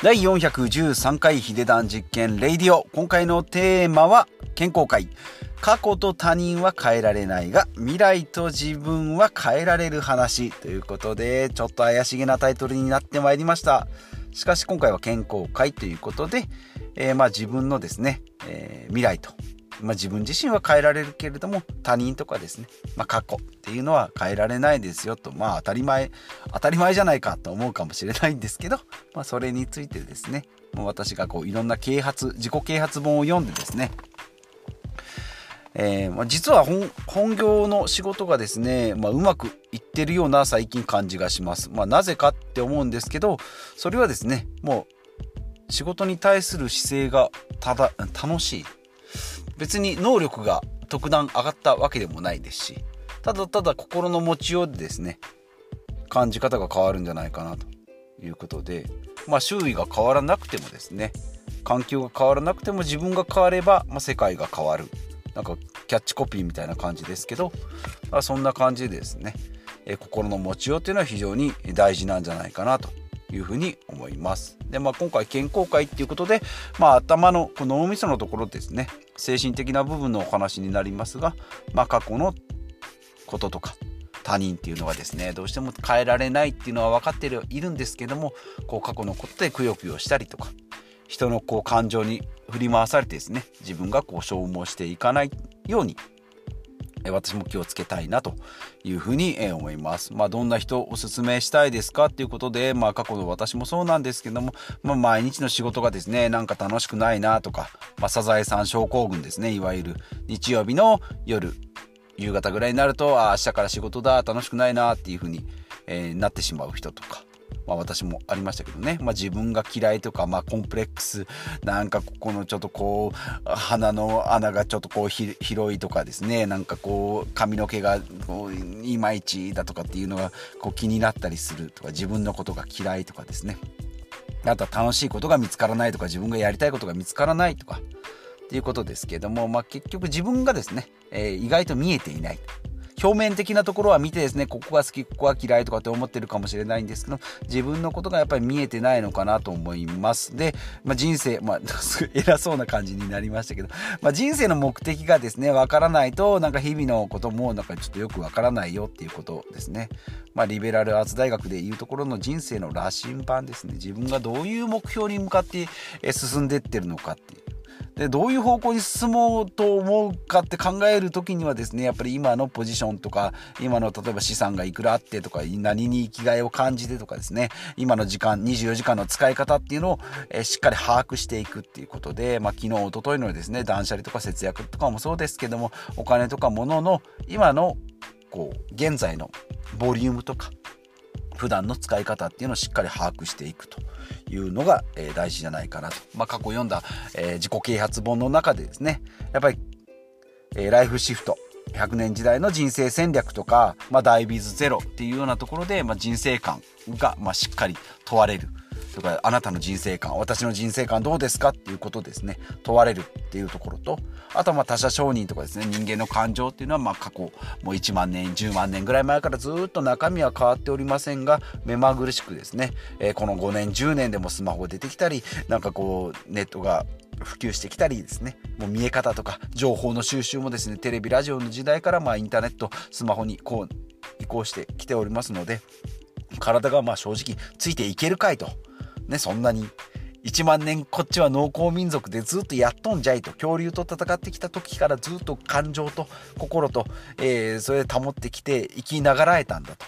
第413回ヒデダン実験レイディオ。今回のテーマは健康会。過去と他人は変えられないが未来と自分は変えられる話。ということでちょっと怪しげなタイトルになってまいりました。しかし今回は健康会ということで、えー、まあ自分のですね、えー、未来とまあ、自分自身は変えられるけれども他人とかですね、まあ、過去っていうのは変えられないですよとまあ当たり前当たり前じゃないかと思うかもしれないんですけど、まあ、それについてですねもう私がこういろんな啓発自己啓発本を読んでですねえーまあ、実は本業の仕事がですね、まあ、うまくいってるような最近感じがします。まあ、なぜかって思うんですけどそれはですねもう仕事に対する姿勢がただ楽しい別に能力が特段上がったわけでもないですしただただ心の持ちようでですね感じ方が変わるんじゃないかなということでまあ周囲が変わらなくてもですね環境が変わらなくても自分が変われば、まあ、世界が変わるなんかキャッチコピーみたいな感じですけど、まあ、そんな感じでですね、え心の持ちようっていうのは非常に大事なんじゃないかなというふうに思います。で、まあ、今回健康会っていうことで、まあ、頭のこの脳みそのところですね精神的な部分のお話になりますが、まあ、過去のこととか他人っていうのはですねどうしても変えられないっていうのは分かっているんですけどもこう過去のことでくよくよしたりとか人のこう感情に振り回されてですね自分がこう消耗していかないように私も気をつけたいなというふうに思います。まあ、どんな人おすすめしたいですか？っていうことで、まあ、過去の私もそうなんですけども、まあ、毎日の仕事がですね、なんか楽しくないなとか、まあ、サザエさん症候群ですね、いわゆる日曜日の夜、夕方ぐらいになると、ああ、明日から仕事だ、楽しくないなっていうふうに、えー、なってしまう人とか、まあ、私もありましたけどね、まあ、自分が嫌いとか、まあ、コンプレックスなんかここのちょっとこう鼻の穴がちょっとこう広いとかですね。なんかこう髪の毛がこういまいちだとかっていうのがこう気になったりするとか自分のことが嫌いとかですね。あとは楽しいことが見つからないとか自分がやりたいことが見つからないとかっていうことですけども、まあ、結局自分がですね、えー、意外と見えていない。表面的なところは見てですねここが好きここは嫌いとかって思ってるかもしれないんですけど自分のことがやっぱり見えてないのかなと思います。で、まあ、人生まあ 偉そうな感じになりましたけど、まあ、人生の目的がですねわからないとなんか日々のこともなんかちょっとよくわからないよっていうことですね。まあ、リベラルアーツ大学でいうところの人生の羅針盤ですね。自分がどういう目標に向かって進んでってるのかっていう。でどういう方向に進もうと思うかって考える時にはですねやっぱり今のポジションとか今の例えば資産がいくらあってとか何に生きがいを感じてとかですね今の時間24時間の使い方っていうのを、えしっかり把握していくっていうことで、まあ、昨日一昨日のですね断捨離とか節約とかもそうですけどもお金とか物の今のこう現在のボリュームとか普段の使い方っていうのをしっかり把握していくというのが、えー、大事じゃないかなと。まあ、過去読んだ、えー、自己啓発本の中でですね、やっぱり、えー、ライフシフト、100年時代の人生戦略とか、まあ、ダイビーズゼロっていうようなところで、まあ、人生観が、まあ、しっかり問われる。とかあなたの人生観私の人生観どうですかっていうことですね。問われるっていうところとあとはまあ他者承認とかですね。人間の感情っていうのはま過去もう1万年10万年ぐらい前からずっと中身は変わっておりませんが目まぐるしくですね、えー、この5年10年でもスマホが出てきたりなんかこうネットが普及してきたりですね。もう見え方とか情報の収集もですねテレビラジオの時代からまあインターネットスマホにこう移行してきておりますので体がまあ正直ついていけるかいと。ね、そんなに。1万年こっちは農耕民族でずっとやっとんじゃいと。恐竜と戦ってきた時からずっと感情と心と、えー、それで保ってきて生きながらえたんだと。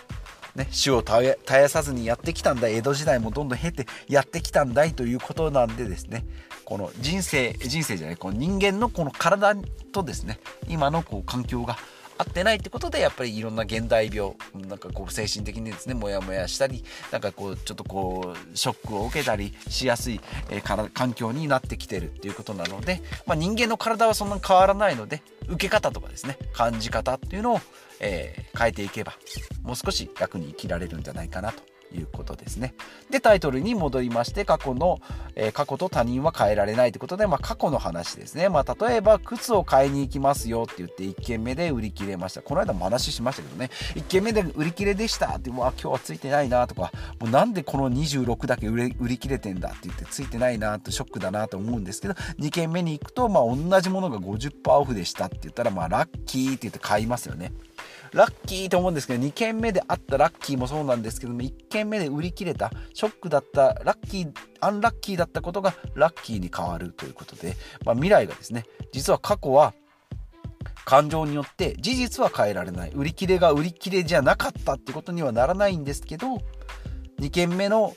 ね、死を絶やさずにやってきたんだ。江戸時代もどんどん経てやってきたんだい。ということなんでですね。この人生人生じゃないこの人間のこの体とですね今のこう環境が合ってないってことでやっぱりいろんな現代病なんかこう精神的にですねモヤモヤしたりなんかこうちょっとこうショックを受けたりしやすい、えー、から環境になってきてるっていうことなので、まあ、人間の体はそんなに変わらないので受け方とかですね感じ方っていうのを、えー、変えていけばもう少し楽に生きられるんじゃないかなということですね。で、タイトルに戻りまして、過去の、えー、過去と他人は変えられないということで、まあ、過去の話ですね。まあ、例えば、靴を買いに行きますよって言って、1軒目で売り切れました。この間も話しましたけどね、1軒目で売り切れでしたって、わ、今日はついてないなとか、もうなんでこの26だけ売れ売り切れてんだって言って、ついてないなとショックだなと思うんですけど、2軒目に行くと、まあ、同じものが50%オフでしたって言ったら、まあ、ラッキーって言って買いますよね。ラッキーと思うんですけど、2件目であったラッキーもそうなんですけども、1件目で売り切れた、ショックだった、ラッキー、アンラッキーだったことがラッキーに変わるということで、まあ、未来がですね、実は過去は感情によって事実は変えられない。売り切れが売り切れじゃなかったってことにはならないんですけど、2件目の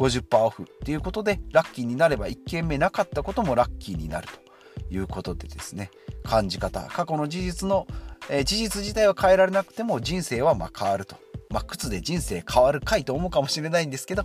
50%オフっていうことでラッキーになれば1件目なかったこともラッキーになるということでですね感じ方過去の事実のえー、事実自体は変えられなくても人生はま変わると。まあ、靴で人生変わるかいと思うかもしれないんですけど、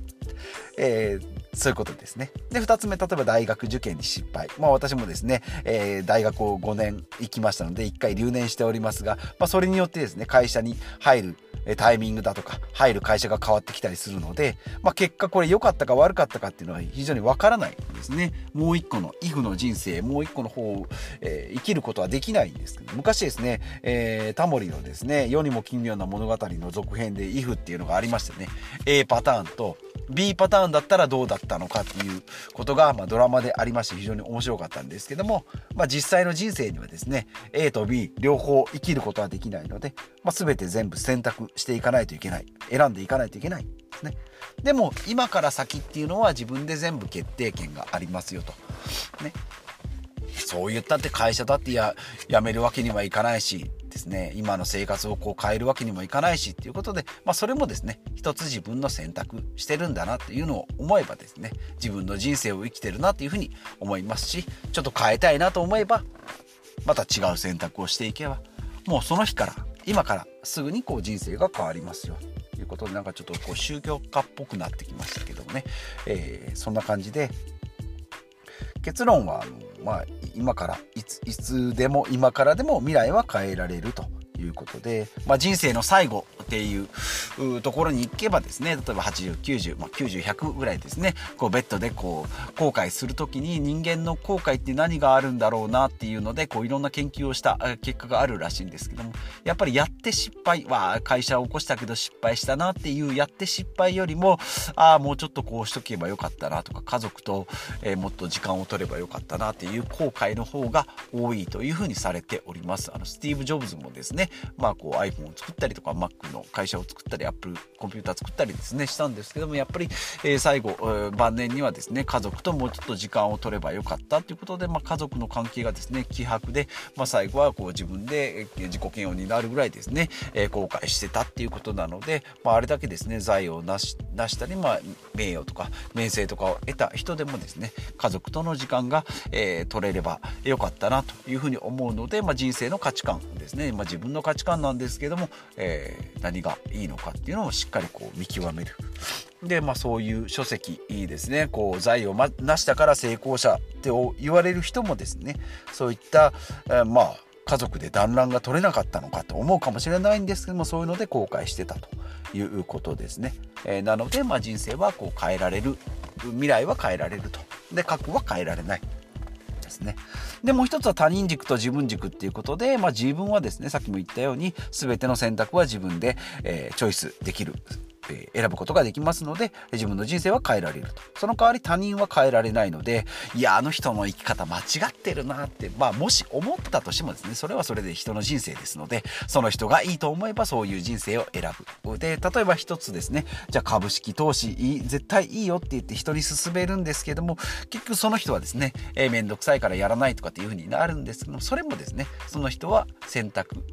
えー、そういうことですね。で、2つ目、例えば大学受験に失敗。まあ私もですね、えー、大学を5年行きましたので、1回留年しておりますが、まあそれによってですね、会社に入るタイミングだとか、入る会社が変わってきたりするので、まあ、結果これ良かったか悪かったかっていうのは非常にわからないんですね。もう一個の、イフの人生、もう一個の方を、えー、生きることはできないんですけど、昔ですね、えー、タモリのですね、世にも奇妙な物語の続編でイフっていうのがありましてね、A パターンと B パターンだったらどうだったのかっていうことが、ま、ドラマでありまして非常に面白かったんですけども、まあ、実際の人生にはですね A と B 両方生きることはできないので、まあ、全て全部選択していかないといけない。選んでいかないといけないですね。でも今から先っていうのは自分で全部決定権がありますよと。ね。そう言ったって会社だってや辞めるわけにはいかないしですね今の生活をこう変えるわけにもいかないしっていうことで、まあ、それもですね一つ自分の選択してるんだなっていうのを思えばですね自分の人生を生きてるなっていうふうに思いますしちょっと変えたいなと思えばまた違う選択をしていけばもうその日から今からすぐにこう人生が変わりますよ。ということでなんかちょっとこう宗教家っぽくなってきましたけどもね、えー、そんな感じで結論はあの、まあ、今からいついつでも今からでも未来は変えられると。いうことで、まあ、人生の最後っていうところに行けばですね例えば8090、まあ、90100ぐらいですねこうベッドでこう後悔する時に人間の後悔って何があるんだろうなっていうのでこういろんな研究をした結果があるらしいんですけどもやっぱりやって失敗は会社を起こしたけど失敗したなっていうやって失敗よりもああもうちょっとこうしとけばよかったなとか家族と、えー、もっと時間を取ればよかったなっていう後悔の方が多いというふうにされております。あのスティーブ・ジョブズもですねまあこう iPhone を作ったりとか Mac の会社を作ったり Apple コンピューター作ったりですねしたんですけどもやっぱり、えー、最後、えー、晩年にはですね家族ともうちょっと時間を取ればよかったということで、まあ、家族の関係がですね希薄で、まあ、最後はこう自分で自己嫌悪になるぐらいですね、えー、後悔してたっていうことなので、まあ、あれだけですね財を成し出したり、まあ、名誉とか名声とかを得た人でもですね家族との時間が、えー、取れればよかったなというふうに思うので、まあ、人生の価値観ですね、まあ、自分の価値観なんですけども、えー、何がいいのかっていうのをしっかりこう見極める。で、まあそういう書籍いいですね。こう、財を成したから成功者って言われる人もですね、そういった、えー、まあ、家族で団らんが取れなかったのかと思うかもしれないんですけどもそういうので後悔してたということですね、えー、なので、まあ、人生はこう変えられる未来は変えられるとで過去は変えられないですね。で、もう一つは他人軸と自分軸っていうことで、まあ自分はですね、さっきも言ったように、全ての選択は自分で、えー、チョイスできるえ選ぶことができますので、自分の人生は変えられると。その代わり他人は変えられないので、いや、あの人の生き方間違ってるなって、まあ、もし思ったとしてもですね、それはそれで人の人生ですので、その人がいいと思えばそういう人生を選ぶ。で、例えば一つですね、じゃあ株式投資、絶対いいよって言って人に勧めるんですけども、結局その人はですね、えー、くさいからやらないとかっていうふうになるんですけども、それもですね、その人は選択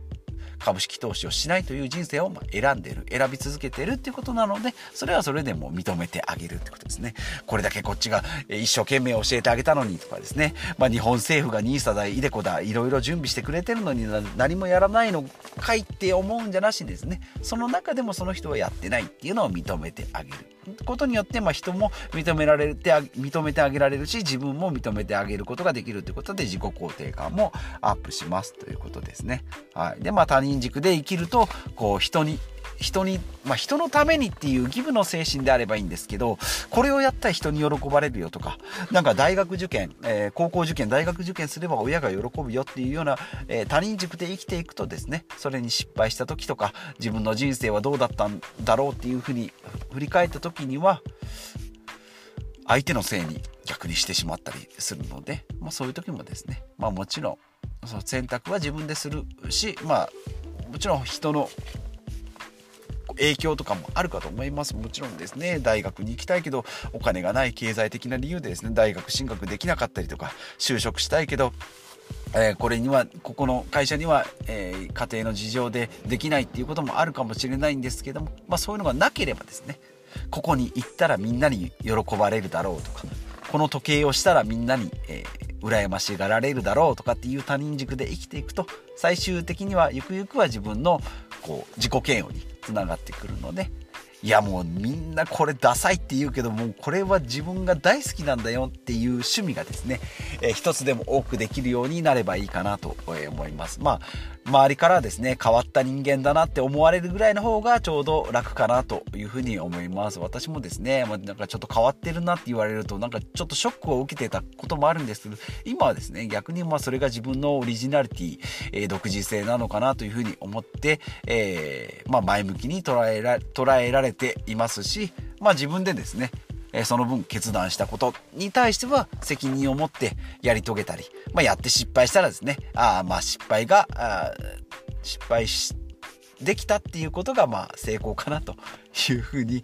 株式投資をしないという人生を選んでる選び続けてるっていうことなのでそれはそれでも認めてあげるってことですね。これだけこっちが一生懸命教えてあげたのにとかですね、まあ、日本政府が NISA だ iDeCo だいろいろ準備してくれてるのに何もやらないのかいって思うんじゃなしですね。その中でもその人はやってないっていうのを認めてあげることによって、まあ、人も認められて認めてあげられるし自分も認めてあげることができるということで自己肯定感もアップしますということですね。はい、でまあ他人軸で生きるとこう人に人に、まあ、人のためにっていうギブの精神であればいいんですけど、これをやったら人に喜ばれるよとか、なんか大学受験、えー、高校受験、大学受験すれば親が喜ぶよっていうような、えー、他人軸で生きていくとですね、それに失敗した時とか、自分の人生はどうだったんだろうっていうふうに振り返った時には、相手のせいに逆にしてしまったりするので、まあ、そういう時もですね、まあ、もちろんその選択は自分でするし、まあ、もちろん人の影響とかもあるかと思います。もちろんですね。大学に行きたいけどお金がない経済的な理由でですね大学進学できなかったりとか就職したいけどえー、これにはここの会社には、えー、家庭の事情でできないっていうこともあるかもしれないんですけども、まあ、そういうのがなければですねここに行ったらみんなに喜ばれるだろうとかこの時計をしたらみんなに、えー、羨ましがられるだろうとかっていう他人軸で生きていくと最終的にはゆくゆくは自分のこう自己嫌悪につながってくるのでいやもうみんなこれダサいって言うけどもうこれは自分が大好きなんだよっていう趣味がですね、えー、一つでも多くできるようになればいいかなと思います。まあ周りからですね変わった人間だなって思われるぐらいの方がちょうど楽かなというふうに思います。私もですね、まあ、なんかちょっと変わってるなって言われるとなんかちょっとショックを受けてたこともあるんですけど今はですね逆にまあそれが自分のオリジナリティ、えー、独自性なのかなというふうに思って、えー、まあ、前向きに捉えら捉えられていますし、まあ、自分でですねその分決断したことに対しては責任を持ってやり遂げたり、まあ、やって失敗したらですね、あ、まあ失敗が、あ失敗しできたっていうことがまあ成功かなというふうに、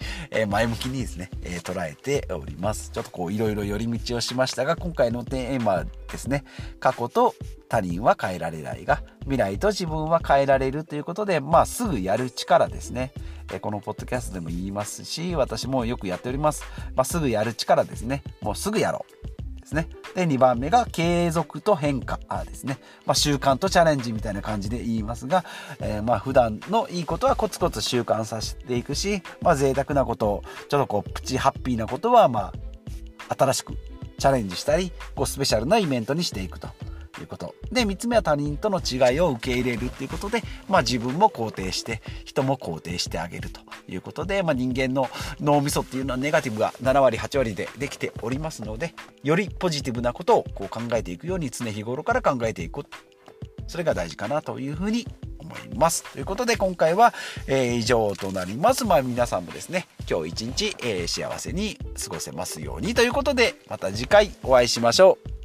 前向きにですね、捉えております。ちょっとこういろいろ寄り道をしましたが、今回のテーマですね、過去と他人は変えられないが、未来と自分は変えられるということで、まあすぐやる力ですね。えこのポッドキャストでも言いますし、私もよくやっております。まあ、すぐやる力ですね。もうすぐやろう。ですね。で、2番目が継続と変化ですね。まあ、習慣とチャレンジみたいな感じで言いますが、えー、まあ、普段のいいことはコツコツ習慣させていくし、まあ、贅沢なことを、ちょっとこう、プチハッピーなことは、まあ、新しくチャレンジしたり、こう、スペシャルなイベントにしていくと。いうこと。で、3つ目は他人との違いを受け入れるっていうことで、まあ自分も肯定して、人も肯定してあげるということで、まあ人間の脳みそっていうのはネガティブが7割、8割でできておりますので、よりポジティブなことをこう考えていくように常日頃から考えていく。それが大事かなというふうに思います。ということで今回は、えー、以上となります。まあ皆さんもですね、今日一日、えー、幸せに過ごせますようにということで、また次回お会いしましょう。